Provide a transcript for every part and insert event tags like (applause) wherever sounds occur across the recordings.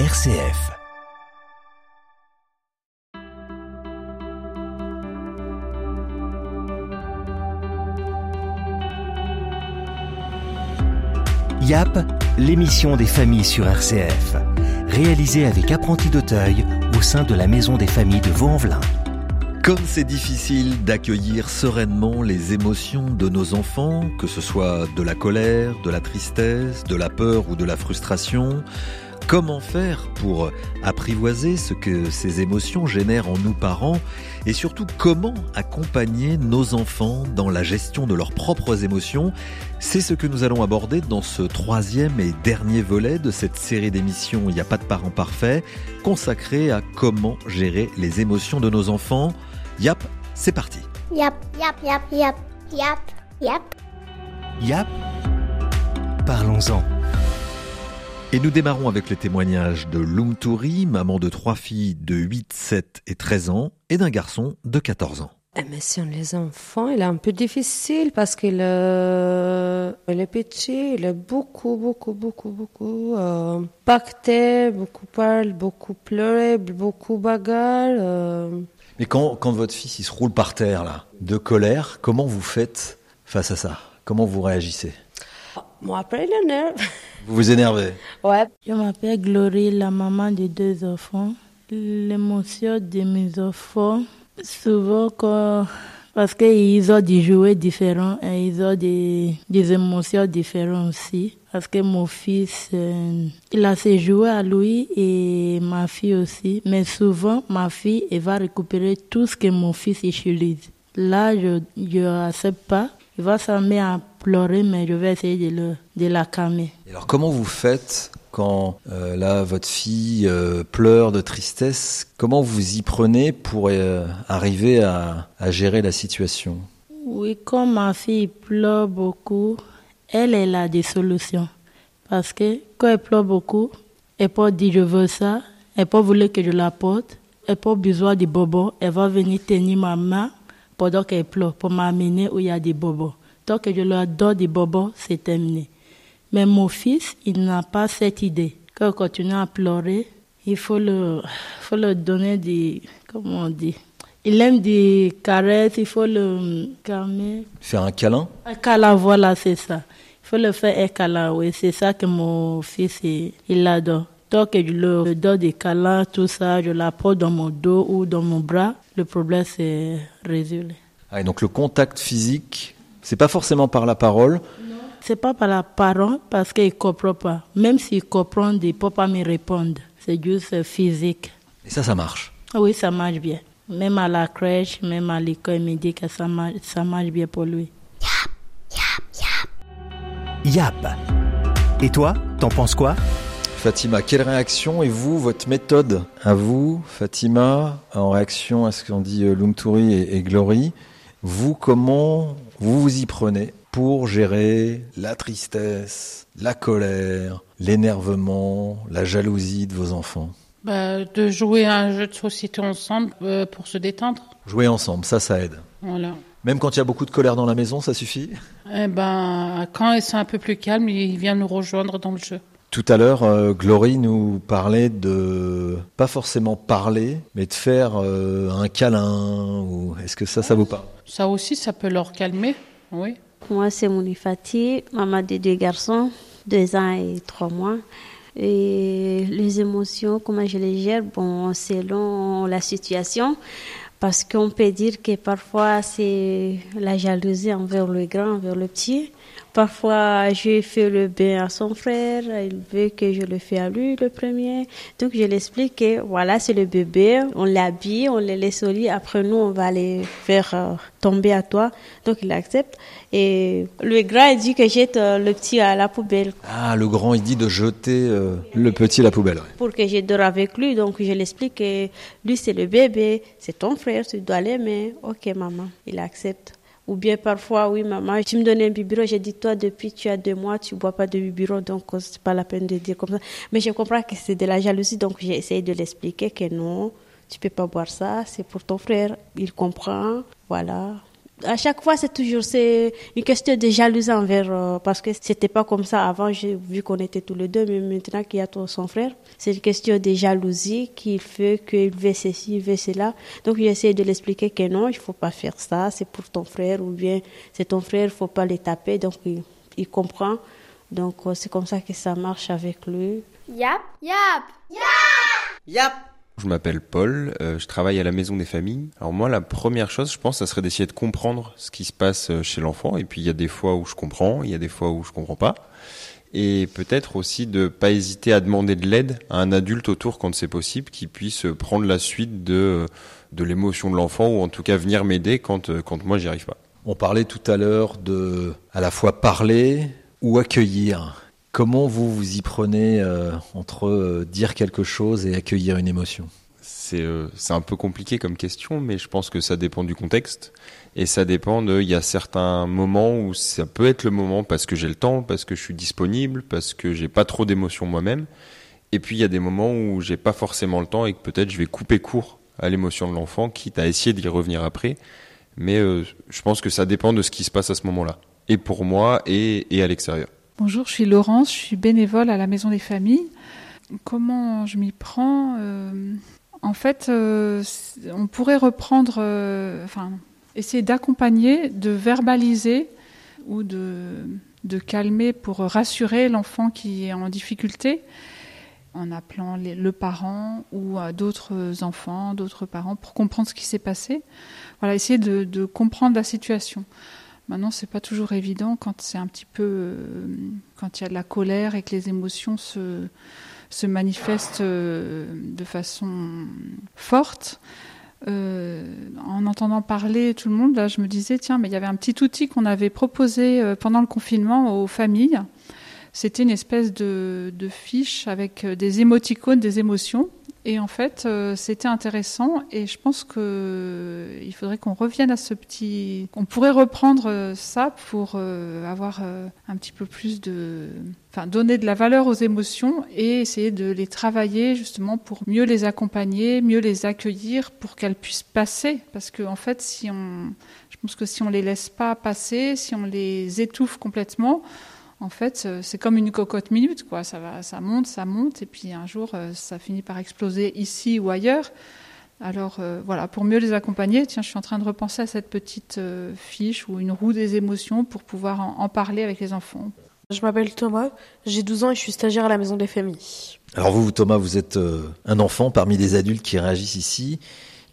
RCF. YAP, l'émission des familles sur RCF, réalisée avec Apprenti d'Auteuil au sein de la Maison des familles de Vaux-en-Velin. Comme c'est difficile d'accueillir sereinement les émotions de nos enfants, que ce soit de la colère, de la tristesse, de la peur ou de la frustration, comment faire pour apprivoiser ce que ces émotions génèrent en nous parents et surtout comment accompagner nos enfants dans la gestion de leurs propres émotions C'est ce que nous allons aborder dans ce troisième et dernier volet de cette série d'émissions Il n'y a pas de parents parfaits, consacrée à comment gérer les émotions de nos enfants. Yap, c'est parti. Yap, yap, yap, yap, yap, yap. YAP, parlons-en. Et nous démarrons avec le témoignage de Lumturi, maman de trois filles de 8, 7 et 13 ans, et d'un garçon de 14 ans. Eh, Mais sur les enfants, il est un peu difficile parce qu'il euh, il est petit, il est beaucoup, beaucoup, beaucoup, beaucoup euh, pacté, beaucoup parle, beaucoup pleuré, beaucoup bagarre. euh. Mais quand, quand votre fils il se roule par terre, là, de colère, comment vous faites face à ça? Comment vous réagissez? Bon, après, est nerveux. Vous vous énervez Ouais. Je m'appelle Glory, la maman de deux enfants. L'émotion de mes enfants, souvent quand, parce qu'ils ont des jouets différents et ils ont des, des émotions différentes aussi. Parce que mon fils, euh, il a ses jouets à lui et ma fille aussi. Mais souvent, ma fille, elle va récupérer tout ce que mon fils utilise. Là, je ne accepte pas. Il va s'en mettre à pleurer, mais je vais essayer de, le, de la calmer. Alors comment vous faites quand euh, là votre fille euh, pleure de tristesse? Comment vous y prenez pour euh, arriver à, à gérer la situation? Oui, comme ma fille pleure beaucoup, elle, elle a des solutions. Parce que quand elle pleure beaucoup, elle peut dire je veux ça, elle peut vouloir que je la porte, elle peut besoin de bobos, elle va venir tenir ma main pendant qu'elle pleure pour m'amener où il y a des bobos. Tant que je leur donne des bobos, c'est terminé. Mais mon fils, il n'a pas cette idée. Quand il continue à pleurer, il faut le, faut le donner des, comment on dit, il aime des caresses, il faut le calmer. Faire un câlin? Un câlin, voilà, c'est ça. Il faut le faire un câlin, oui. C'est ça que mon fils, il, il adore. Donc, je le donne des câlins, tout ça, je la porte dans mon dos ou dans mon bras. Le problème, c'est résolu. Ah, et donc le contact physique, c'est pas forcément par la parole? C'est pas par la parole parce qu'il comprend pas. Même s'il comprend, il ne peut pas me répondre. C'est juste physique. Et ça, ça marche? Oui, ça marche bien. Même à la crèche, même à l'école, il me dit que ça marche, ça marche bien pour lui. YAP. Et toi, t'en penses quoi? Fatima, quelle réaction et vous, votre méthode à vous, Fatima, en réaction à ce qu'ont dit euh, Lumturi et, et Glory Vous, comment vous vous y prenez pour gérer la tristesse, la colère, l'énervement, la jalousie de vos enfants? Bah, de jouer à un jeu de société ensemble euh, pour se détendre. Jouer ensemble, ça, ça aide. Voilà. Même quand il y a beaucoup de colère dans la maison, ça suffit? Et ben, quand ils sont un peu plus calmes, ils viennent nous rejoindre dans le jeu. Tout à l'heure, euh, Glory nous parlait de pas forcément parler, mais de faire euh, un câlin. Ou est-ce que ça, ça vous parle? Ça aussi, ça peut leur calmer. Oui. Moi, c'est Mounifati, maman de deux garçons, deux ans et trois mois. Et les émotions, comment je les gère? Bon, selon la situation. Parce qu'on peut dire que parfois, c'est la jalousie envers le grand, envers le petit. Parfois, je fais le bien à son frère, il veut que je le fais à lui le premier. Donc, je l'explique que voilà, c'est le bébé, on l'habille, on le laisse au lit, après nous, on va les faire euh, tomber à toi. Donc, il accepte. Et le grand, il dit que jette euh, le petit à la poubelle Ah, le grand, il dit de jeter euh, le petit à la poubelle. ouais. pour que je dors avec lui. Donc, je l'explique que lui, c'est le bébé, c'est ton frère, tu dois l'aimer. Ok, maman, il accepte. Ou bien parfois, oui, maman, tu me donnes un biberon, j'ai dit, toi, depuis tu as deux mois, tu bois pas de biberon, donc euh, c'est pas la peine de dire comme ça. Mais je comprends que c'est de la jalousie, donc j'ai essayé de l'expliquer que non, tu peux pas boire ça, c'est pour ton frère. Il comprend, voilà. à chaque fois, c'est toujours c'est une question de jalousie envers euh, parce que c'était pas comme ça avant. Vu qu'on était tous les deux, mais maintenant qu'il y a son frère, c'est une question de jalousie qui fait qu'il veut ceci, il veut cela. Donc j'essaie de l'expliquer que non, il faut pas faire ça, c'est pour ton frère ou bien c'est ton frère, il faut pas les taper. Donc il, il comprend. Donc euh, c'est comme ça que ça marche avec lui. Yap, yap, Yap Je m'appelle Paul, euh, je travaille à la maison des familles. Alors moi, la première chose, je pense, ça serait d'essayer de comprendre ce qui se passe euh, chez l'enfant. Et puis il y a des fois où je comprends, il y a des fois où je comprends pas. Et peut-être aussi de pas hésiter à demander de l'aide à un adulte autour quand c'est possible, qui puisse prendre la suite de de l'émotion de l'enfant ou en tout cas venir m'aider quand quand moi j'y arrive pas. On parlait tout à l'heure de à la fois parler ou accueillir. Comment vous vous y prenez euh, entre euh, dire quelque chose et accueillir une émotion? C'est euh, c'est un peu compliqué comme question, mais je pense que ça dépend du contexte et ça dépend de. Il y a certains moments où ça peut être le moment parce que j'ai le temps, parce que je suis disponible, parce que j'ai pas trop d'émotions moi-même. Et puis il y a des moments où j'ai pas forcément le temps et que peut-être je vais couper court à l'émotion de l'enfant, quitte à essayer d'y revenir après. Mais euh, je pense que ça dépend de ce qui se passe à ce moment-là, et pour moi et, et à l'extérieur. Bonjour, je suis Laurence, je suis bénévole à la Maison des Familles. Comment je m'y prends Euh, En fait, euh, on pourrait reprendre, euh, enfin, essayer d'accompagner, de verbaliser ou de, calmer pour rassurer l'enfant qui est en difficulté en appelant le parent ou à d'autres enfants, d'autres parents pour comprendre ce qui s'est passé. Voilà, essayer de, de comprendre la situation. Maintenant, c'est pas toujours évident quand c'est un petit peu, euh, quand il y a de la colère et que les émotions se, se manifestent euh, de façon forte. Euh, en entendant parler tout le monde, là, je me disais, tiens, mais il y avait un petit outil qu'on avait proposé euh, pendant le confinement aux familles. C'était une espèce de, de fiche avec des émoticônes, des émotions. Et en fait, euh, c'était intéressant et je pense que euh, il faudrait qu'on revienne à ce petit. On pourrait reprendre euh, ça pour avoir un petit peu plus de. Enfin, donner de la valeur aux émotions et essayer de les travailler justement pour mieux les accompagner, mieux les accueillir pour qu'elles puissent passer. Parce que en fait, si on. Je pense que si on les laisse pas passer, si on les étouffe complètement, en fait, euh, c'est comme une cocotte minute, quoi. Ça va, ça monte, ça monte, et puis un jour, euh, ça finit par exploser ici ou ailleurs. Alors euh, voilà, pour mieux les accompagner, tiens, je suis en train de repenser à cette petite euh, fiche ou une roue des émotions pour pouvoir en, en parler avec les enfants. Je m'appelle Thomas, j'ai 12 ans et je suis stagiaire à la maison des familles. Alors vous, Thomas, vous êtes euh, un enfant parmi les adultes qui réagissent ici.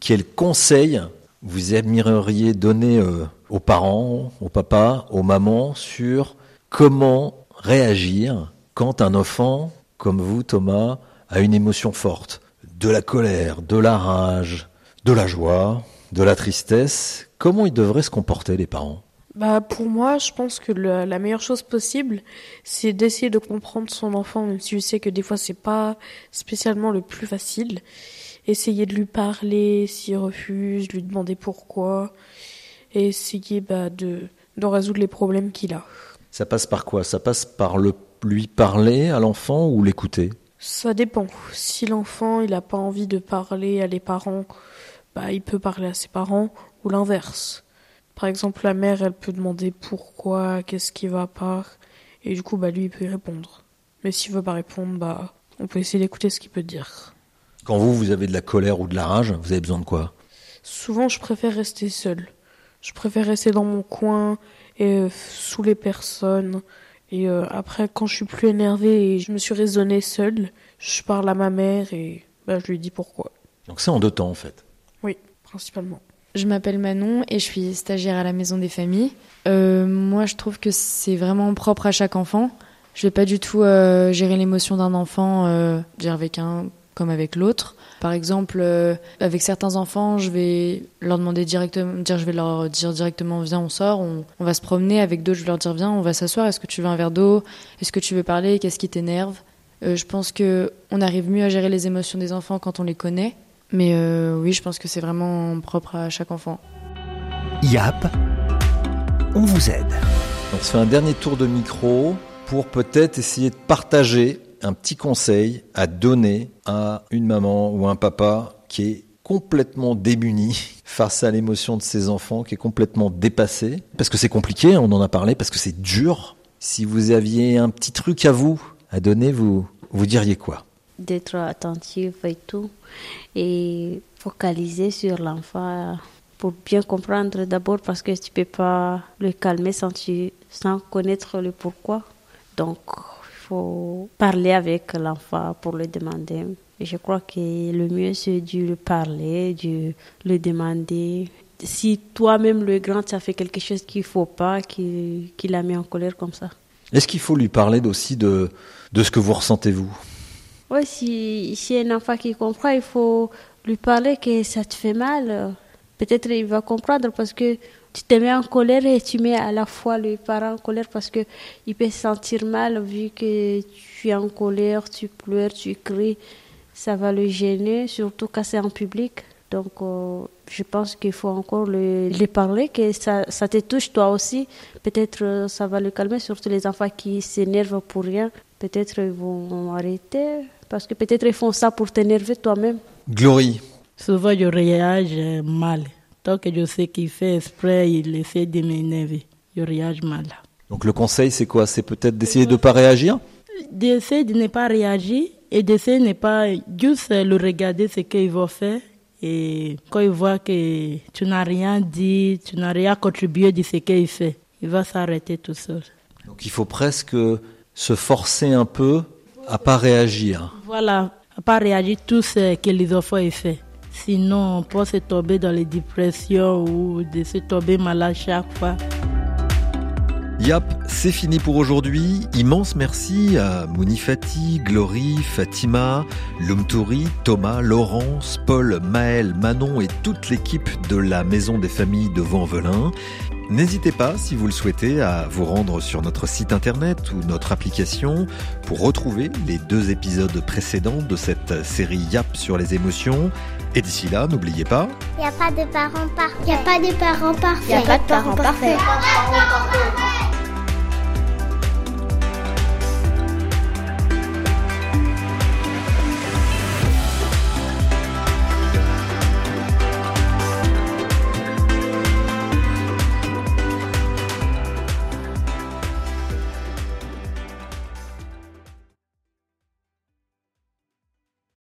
Quel conseil vous aimeriez donner euh, aux parents, aux papas, aux mamans sur comment réagir quand un enfant, comme vous, Thomas, a une émotion forte De la colère, de la rage, de la joie, de la tristesse. Comment ils devraient se comporter, les parents? Bah pour moi, je pense que la meilleure chose possible, c'est d'essayer de comprendre son enfant, même si je sais que des fois c'est pas spécialement le plus facile. Essayer de lui parler s'il refuse, lui demander pourquoi, et essayer bah, de résoudre les problèmes qu'il a. Ça passe par quoi? Ça passe par le lui parler à l'enfant ou l'écouter? Ça dépend. Si l'enfant il a pas envie de parler à les parents, bah il peut parler à ses parents ou l'inverse. Par exemple, la mère elle peut demander pourquoi, qu'est-ce qui va pas, et du coup bah lui il peut y répondre. Mais s'il veut pas répondre, bah on peut essayer d'écouter ce qu'il peut dire. Quand vous, vous avez de la colère ou de la rage, vous avez besoin de quoi? Souvent je préfère rester seule. Je préfère rester dans mon coin et euh, sous les personnes. Et euh, après, quand je suis plus énervée et je me suis raisonnée seule, je parle à ma mère et bah, je lui dis pourquoi. Donc c'est en deux temps en fait. Oui, principalement. Je m'appelle Manon et je suis stagiaire à la maison des familles. Euh, moi, je trouve que c'est vraiment propre à chaque enfant. Je vais pas du tout euh, gérer l'émotion d'un enfant, euh, dire avec un comme avec l'autre. Par exemple, euh, avec certains enfants, je vais leur demander directement, dire, je vais leur dire directement, viens, on sort, on, on va se promener. Avec d'autres, je vais leur dire, viens, on va s'asseoir. Est-ce que tu veux un verre d'eau? Est-ce que tu veux parler? Qu'est-ce qui t'énerve? Euh, Je pense que on arrive mieux à gérer les émotions des enfants quand on les connaît. Mais euh, oui, je pense que c'est vraiment propre à chaque enfant. YAP, on vous aide. On se fait un dernier tour de micro pour peut-être essayer de partager un petit conseil à donner à une maman ou un papa qui est complètement démuni (laughs) face à l'émotion de ses enfants, qui est complètement dépassé. Parce que c'est compliqué, on en a parlé, parce que c'est dur. Si vous aviez un petit truc à vous à donner, vous, vous diriez quoi? D'être attentive et tout. Et focaliser sur l'enfant pour bien comprendre d'abord parce que tu peux pas le calmer sans, tu, sans connaître le pourquoi. Donc, faut parler avec l'enfant pour le demander. Je crois que le mieux, c'est de le parler, de le demander. Si toi-même, le grand, tu as fait quelque chose qu'il ne faut pas, qu'il qu a mis en colère comme ça. Est-ce qu'il faut lui parler aussi de, de ce que vous ressentez vous? Oui, si, si un enfant qui comprend, il faut lui parler que ça te fait mal. Peut-être il va comprendre parce que tu te mets en colère et tu mets à la fois le parent en colère parce que il peut se sentir mal vu que tu es en colère, tu pleures, tu cries. Ça va le gêner, surtout quand c'est en public. Donc, euh, je pense qu'il faut encore le, le, parler, que ça, ça te touche toi aussi. Peut-être euh, ça va le calmer, surtout les enfants qui s'énervent pour rien. Peut-être ils vont arrêter, parce que peut-être ils font ça pour t'énerver toi-même. Glory. Souvent, je réagis mal. Tant que je sais qu'il fait exprès, il essaie de m'énerver. Je réagis mal. Donc, le conseil, c'est quoi? C'est peut-être d'essayer de ne pas réagir? D'essayer de ne pas réagir et d'essayer de ne pas juste le regarder ce qu'il va faire. Et quand il voit que tu n'as rien dit, tu n'as rien contribué de ce qu'il fait, il va s'arrêter tout seul. Donc il faut presque se forcer un peu à pas réagir. Voilà, à pas réagir tout ce que les enfants ont fait. Sinon, on se tomber dans les dépressions ou de se tomber malade chaque fois. Yap, c'est fini pour aujourd'hui. Immense merci à Mounifati, Glory, Fatima, Lumtouri, Thomas, Laurence, Paul, Maël, Manon et toute l'équipe de la Maison des Familles de Vent-Velin. N'hésitez pas, si vous le souhaitez, à vous rendre sur notre site internet ou notre application pour retrouver les deux épisodes précédents de cette série Yap sur les émotions. Et d'ici là, n'oubliez pas... Il n'y a pas de parents parfaits. Il n'y a pas de parents parfaits. Il n'y a pas de parents parfaits.